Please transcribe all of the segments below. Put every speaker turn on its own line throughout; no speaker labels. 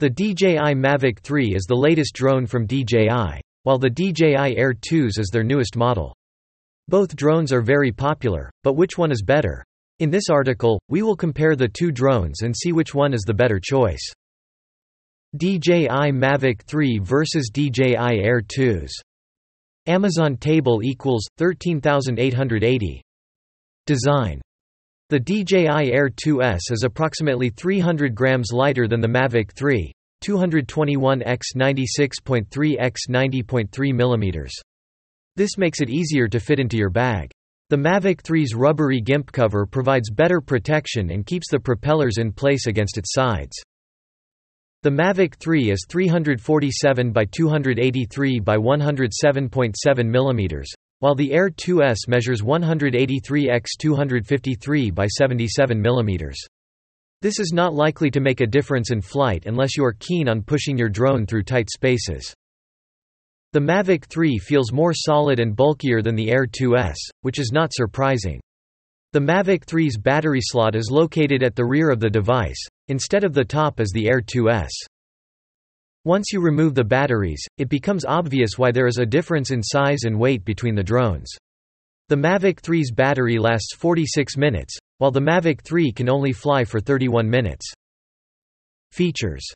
The DJI Mavic 3 is the latest drone from DJI, while the DJI Air 2s is their newest model. Both drones are very popular, but which one is better? In this article, we will compare the two drones and see which one is the better choice. DJI Mavic 3 vs DJI Air 2s. Amazon table equals 13880. Design The DJI Air 2S is approximately 300 grams lighter than the Mavic 3, 221 x 96.3 x 90.3 mm. This makes it easier to fit into your bag. The Mavic 3's rubbery gimbal cover provides better protection and keeps the propellers in place against its sides. The Mavic 3 is 347 by 283 by 107.7 mm, while the Air 2S measures 183 x 253 by 77 mm. This is not likely to make a difference in flight unless you are keen on pushing your drone through tight spaces. The Mavic 3 feels more solid and bulkier than the Air 2S, which is not surprising. The Mavic 3's battery slot is located at the rear of the device, instead of the top as the Air 2S. Once you remove the batteries, it becomes obvious why there is a difference in size and weight between the drones. The Mavic 3's battery lasts 46 minutes, while the Mavic 3 can only fly for 31 minutes. Features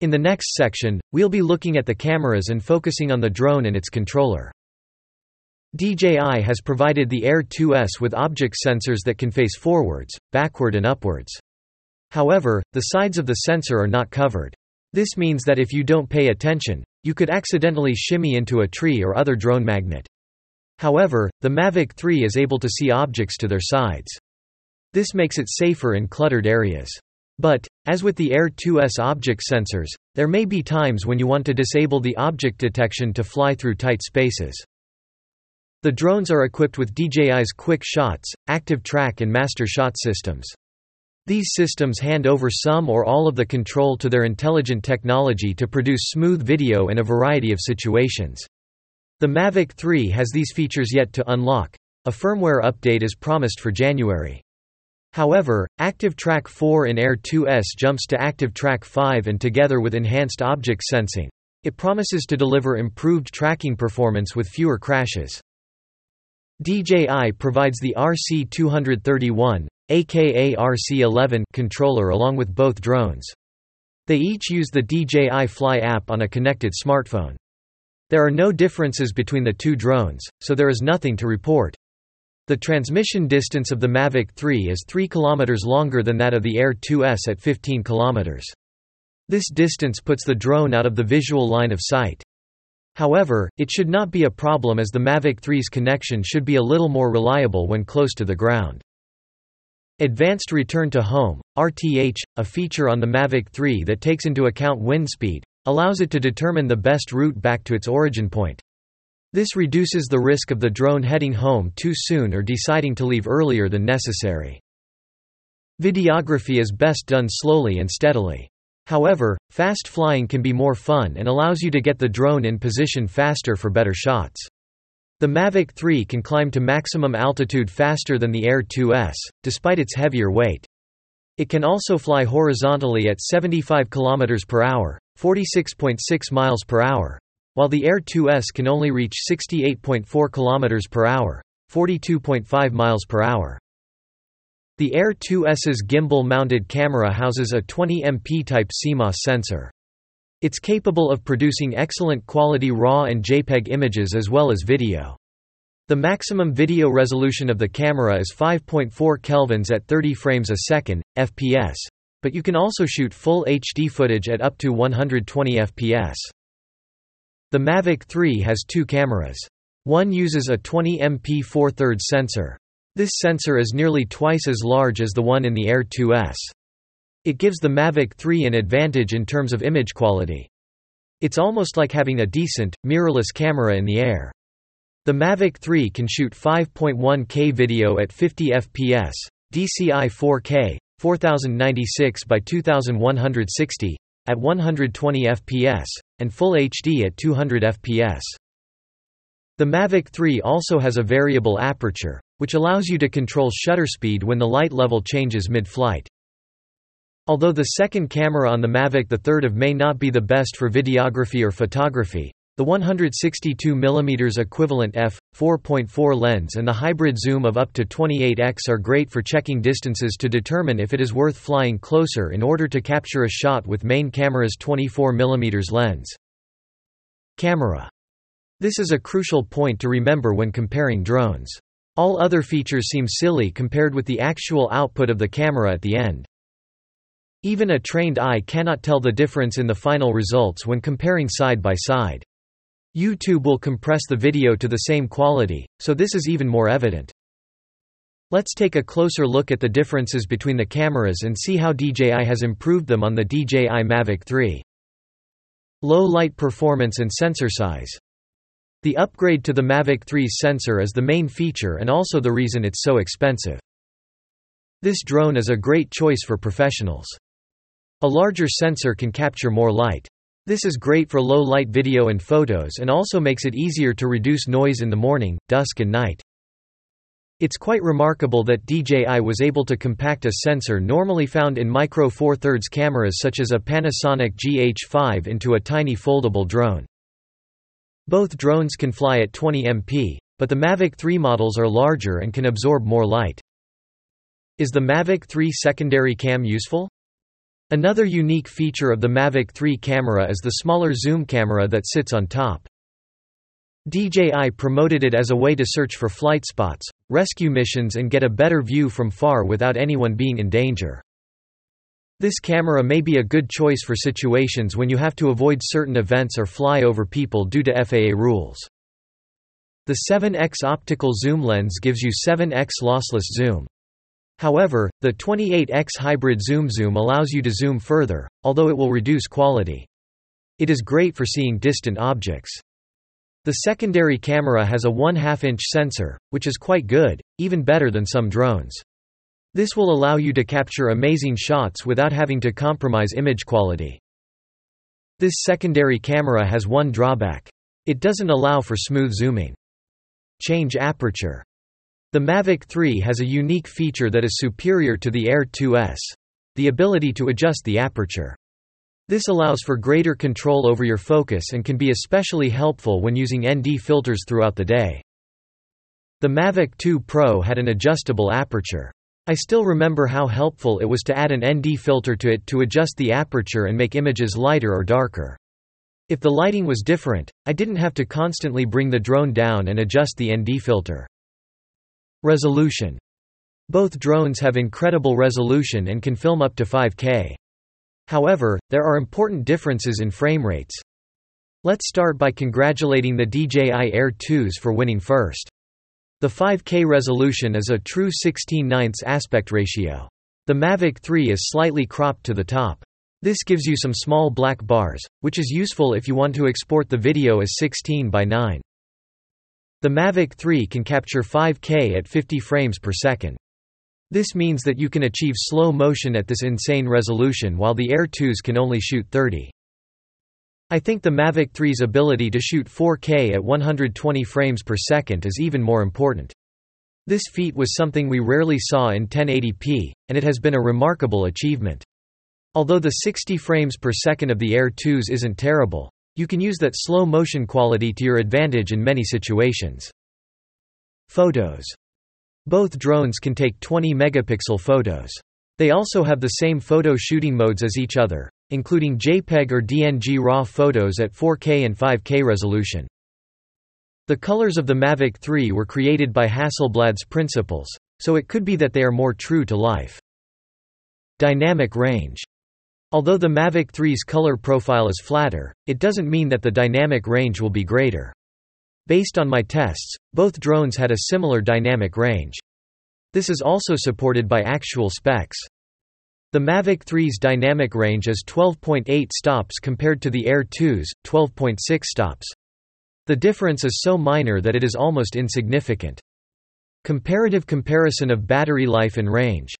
In the next section, we'll be looking at the cameras and focusing on the drone and its controller. DJI has provided the Air 2S with object sensors that can face forwards, backward and upwards. However, the sides of the sensor are not covered. This means that if you don't pay attention, you could accidentally shimmy into a tree or other drone magnet. However, the Mavic 3 is able to see objects to their sides. This makes it safer in cluttered areas. But, as with the Air 2S object sensors, there may be times when you want to disable the object detection to fly through tight spaces. The drones are equipped with DJI's Quick Shots, Active Track and Master Shot systems. These systems hand over some or all of the control to their intelligent technology to produce smooth video in a variety of situations. The Mavic 3 has these features yet to unlock. A firmware update is promised for January. However, Active Track 4 in Air 2S jumps to Active Track 5 and together with enhanced object sensing, it promises to deliver improved tracking performance with fewer crashes. DJI provides the RC231, aka RC11 controller along with both drones. They each use the DJI Fly app on a connected smartphone. There are no differences between the two drones, so there is nothing to report. The transmission distance of the Mavic 3 is 3 km longer than that of the Air 2S at 15 km. This distance puts the drone out of the visual line of sight. However, it should not be a problem as the Mavic 3's connection should be a little more reliable when close to the ground. Advanced Return to Home, RTH, a feature on the Mavic 3 that takes into account wind speed, allows it to determine the best route back to its origin point. This reduces the risk of the drone heading home too soon or deciding to leave earlier than necessary. Videography is best done slowly and steadily. However, fast flying can be more fun and allows you to get the drone in position faster for better shots. The Mavic 3 can climb to maximum altitude faster than the Air 2S, despite its heavier weight. It can also fly horizontally at 75 km per hour, 46.6 miles per hour, while the Air 2S can only reach 68.4 km per hour, 42.5 miles per hour. The Air 2S's gimbal-mounted camera houses a 20MP type CMOS sensor. It's capable of producing excellent quality RAW and JPEG images as well as video. The maximum video resolution of the camera is 5.4 kelvins at 30 frames a second, FPS, but you can also shoot full HD footage at up to 120 FPS. The Mavic 3 has two cameras. One uses a 20MP 4 3 sensor. This sensor is nearly twice as large as the one in the Air 2S. It gives the Mavic 3 an advantage in terms of image quality. It's almost like having a decent, mirrorless camera in the air. The Mavic 3 can shoot 5.1K video at 50 fps, DCI 4K, 4096 by 2160, at 120 fps, and Full HD at 200 fps. The Mavic 3 also has a variable aperture, which allows you to control shutter speed when the light level changes mid-flight. Although the second camera on the Mavic III may not be the best for videography or photography, the 162 mm equivalent f4.4 lens and the hybrid zoom of up to 28x are great for checking distances to determine if it is worth flying closer in order to capture a shot with main camera's 24 mm lens. Camera. This is a crucial point to remember when comparing drones. All other features seem silly compared with the actual output of the camera at the end. Even a trained eye cannot tell the difference in the final results when comparing side by side. YouTube will compress the video to the same quality, so this is even more evident. Let's take a closer look at the differences between the cameras and see how DJI has improved them on the DJI Mavic 3. Low light performance and sensor size. The upgrade to the Mavic 3's sensor is the main feature and also the reason it's so expensive. This drone is a great choice for professionals. A larger sensor can capture more light. This is great for low-light video and photos and also makes it easier to reduce noise in the morning, dusk and night. It's quite remarkable that DJI was able to compact a sensor normally found in micro four thirds cameras such as a Panasonic GH5 into a tiny foldable drone. Both drones can fly at 20 MP, but the Mavic 3 models are larger and can absorb more light. Is the Mavic 3 secondary cam useful? Another unique feature of the Mavic 3 camera is the smaller zoom camera that sits on top. DJI promoted it as a way to search for flight spots, rescue missions and get a better view from far without anyone being in danger. This camera may be a good choice for situations when you have to avoid certain events or fly over people due to FAA rules. The 7x optical zoom lens gives you 7x lossless zoom. However, the 28x hybrid zoom zoom allows you to zoom further, although it will reduce quality. It is great for seeing distant objects. The secondary camera has a 1 2 inch sensor, which is quite good, even better than some drones. This will allow you to capture amazing shots without having to compromise image quality. This secondary camera has one drawback. It doesn't allow for smooth zooming. Change aperture. The Mavic 3 has a unique feature that is superior to the Air 2s. The ability to adjust the aperture. This allows for greater control over your focus and can be especially helpful when using ND filters throughout the day. The Mavic 2 Pro had an adjustable aperture. I still remember how helpful it was to add an ND filter to it to adjust the aperture and make images lighter or darker. If the lighting was different, I didn't have to constantly bring the drone down and adjust the ND filter. Resolution. Both drones have incredible resolution and can film up to 5K. However, there are important differences in frame rates. Let's start by congratulating the DJI Air 2s for winning first. The 5K resolution is a true 16 9 aspect ratio. The Mavic 3 is slightly cropped to the top. This gives you some small black bars, which is useful if you want to export the video as 16 by 9. The Mavic 3 can capture 5K at 50 frames per second. This means that you can achieve slow motion at this insane resolution while the Air 2s can only shoot 30. I think the Mavic 3's ability to shoot 4K at 120 frames per second is even more important. This feat was something we rarely saw in 1080p, and it has been a remarkable achievement. Although the 60 frames per second of the Air 2s isn't terrible, you can use that slow motion quality to your advantage in many situations. Photos. Both drones can take 20 megapixel photos. They also have the same photo shooting modes as each other, including JPEG or DNG RAW photos at 4K and 5K resolution. The colors of the Mavic 3 were created by Hasselblad's principles, so it could be that they are more true to life. Dynamic range. Although the Mavic 3's color profile is flatter, it doesn't mean that the dynamic range will be greater. Based on my tests, both drones had a similar dynamic range. This is also supported by actual specs. The Mavic 3's dynamic range is 12.8 stops compared to the Air 2's, 12.6 stops. The difference is so minor that it is almost insignificant. Comparative comparison of battery life and range.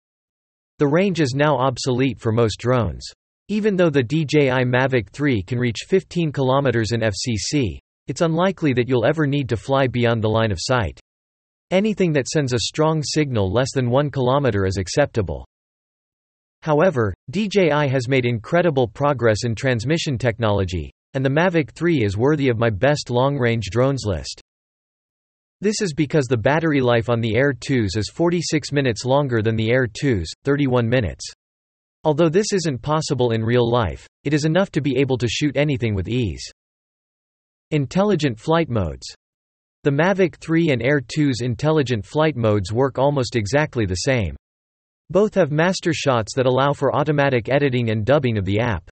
The range is now obsolete for most drones. Even though the DJI Mavic 3 can reach 15 km in FCC, it's unlikely that you'll ever need to fly beyond the line of sight. Anything that sends a strong signal less than 1 km is acceptable. However, DJI has made incredible progress in transmission technology, and the Mavic 3 is worthy of my best long-range drones list. This is because the battery life on the Air 2s is 46 minutes longer than the Air 2s, 31 minutes. Although this isn't possible in real life, it is enough to be able to shoot anything with ease. Intelligent flight modes. The Mavic 3 and Air 2's intelligent flight modes work almost exactly the same. Both have master shots that allow for automatic editing and dubbing of the app.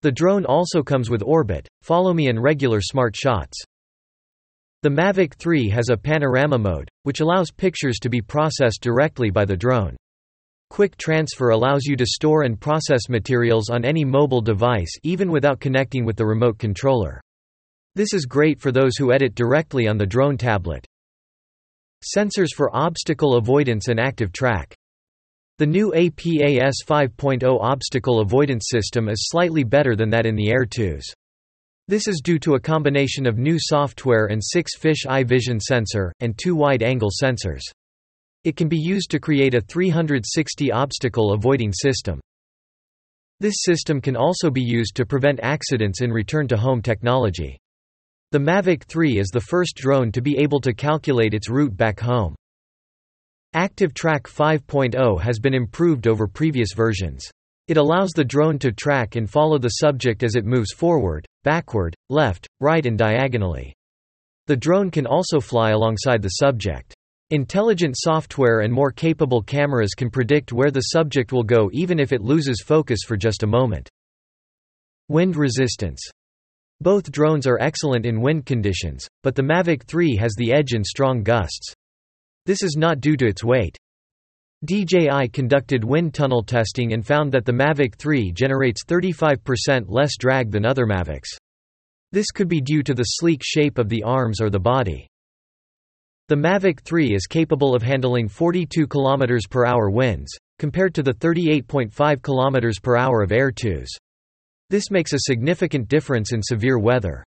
The drone also comes with Orbit, Follow Me and regular smart shots. The Mavic 3 has a panorama mode, which allows pictures to be processed directly by the drone. Quick transfer allows you to store and process materials on any mobile device even without connecting with the remote controller. This is great for those who edit directly on the drone tablet. Sensors for obstacle avoidance and active track. The new APAS 5.0 obstacle avoidance system is slightly better than that in the Air 2s. This is due to a combination of new software and six fish eye vision sensor, and two wide-angle sensors. It can be used to create a 360 obstacle avoiding system. This system can also be used to prevent accidents in return-to-home technology. The Mavic 3 is the first drone to be able to calculate its route back home. Active Track 5.0 has been improved over previous versions. It allows the drone to track and follow the subject as it moves forward, backward, left, right and diagonally. The drone can also fly alongside the subject. Intelligent software and more capable cameras can predict where the subject will go even if it loses focus for just a moment. Wind resistance. Both drones are excellent in wind conditions, but the Mavic 3 has the edge in strong gusts. This is not due to its weight. DJI conducted wind tunnel testing and found that the Mavic 3 generates 35% less drag than other Mavics. This could be due to the sleek shape of the arms or the body. The Mavic 3 is capable of handling 42 km per hour winds, compared to the 38.5 km per hour of Air 2s. This makes a significant difference in severe weather.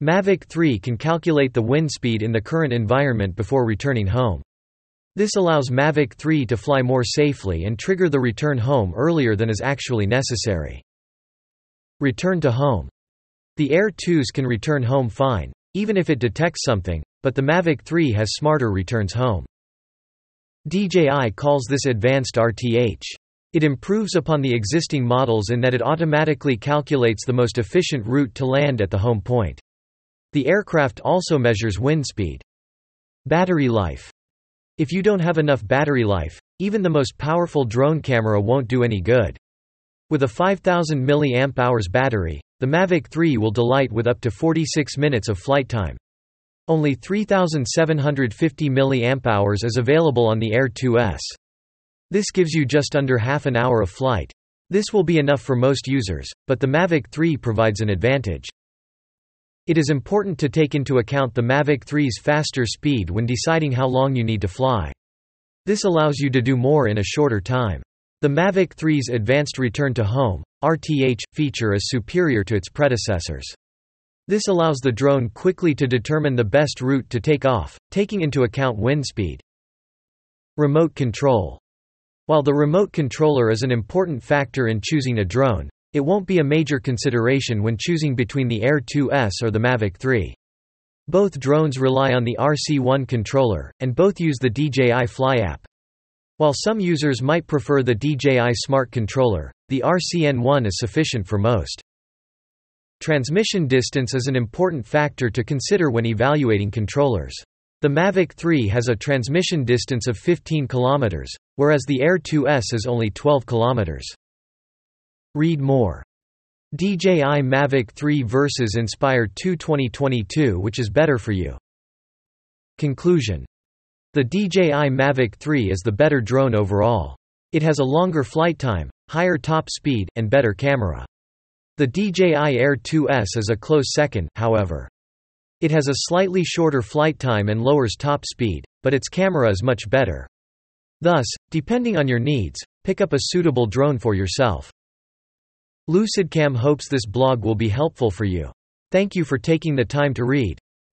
Mavic 3 can calculate the wind speed in the current environment before returning home. This allows Mavic 3 to fly more safely and trigger the return home earlier than is actually necessary. Return to home. The Air 2s can return home fine, even if it detects something, but the Mavic 3 has smarter returns home. DJI calls this advanced RTH. It improves upon the existing models in that it automatically calculates the most efficient route to land at the home point. The aircraft also measures wind speed. Battery life. If you don't have enough battery life, even the most powerful drone camera won't do any good. With a 5000 mAh battery, the Mavic 3 will delight with up to 46 minutes of flight time. Only 3750 mAh is available on the Air 2S. This gives you just under half an hour of flight. This will be enough for most users, but the Mavic 3 provides an advantage. It is important to take into account the Mavic 3's faster speed when deciding how long you need to fly. This allows you to do more in a shorter time. The Mavic 3's advanced return to home RTH feature is superior to its predecessors. This allows the drone quickly to determine the best route to take off, taking into account wind speed. Remote control. While the remote controller is an important factor in choosing a drone, it won't be a major consideration when choosing between the Air 2S or the Mavic 3. Both drones rely on the RC1 controller, and both use the DJI Fly app. While some users might prefer the DJI Smart Controller, the RCN1 is sufficient for most. Transmission distance is an important factor to consider when evaluating controllers. The Mavic 3 has a transmission distance of 15 km, whereas the Air 2S is only 12 km. Read more. DJI Mavic 3 versus Inspire 2 2022 Which is better for you? Conclusion. The DJI Mavic 3 is the better drone overall. It has a longer flight time, higher top speed, and better camera. The DJI Air 2S is a close second, however. It has a slightly shorter flight time and lowers top speed, but its camera is much better. Thus, depending on your needs, pick up a suitable drone for yourself. LucidCam hopes this blog will be helpful for you. Thank you for taking the time to read.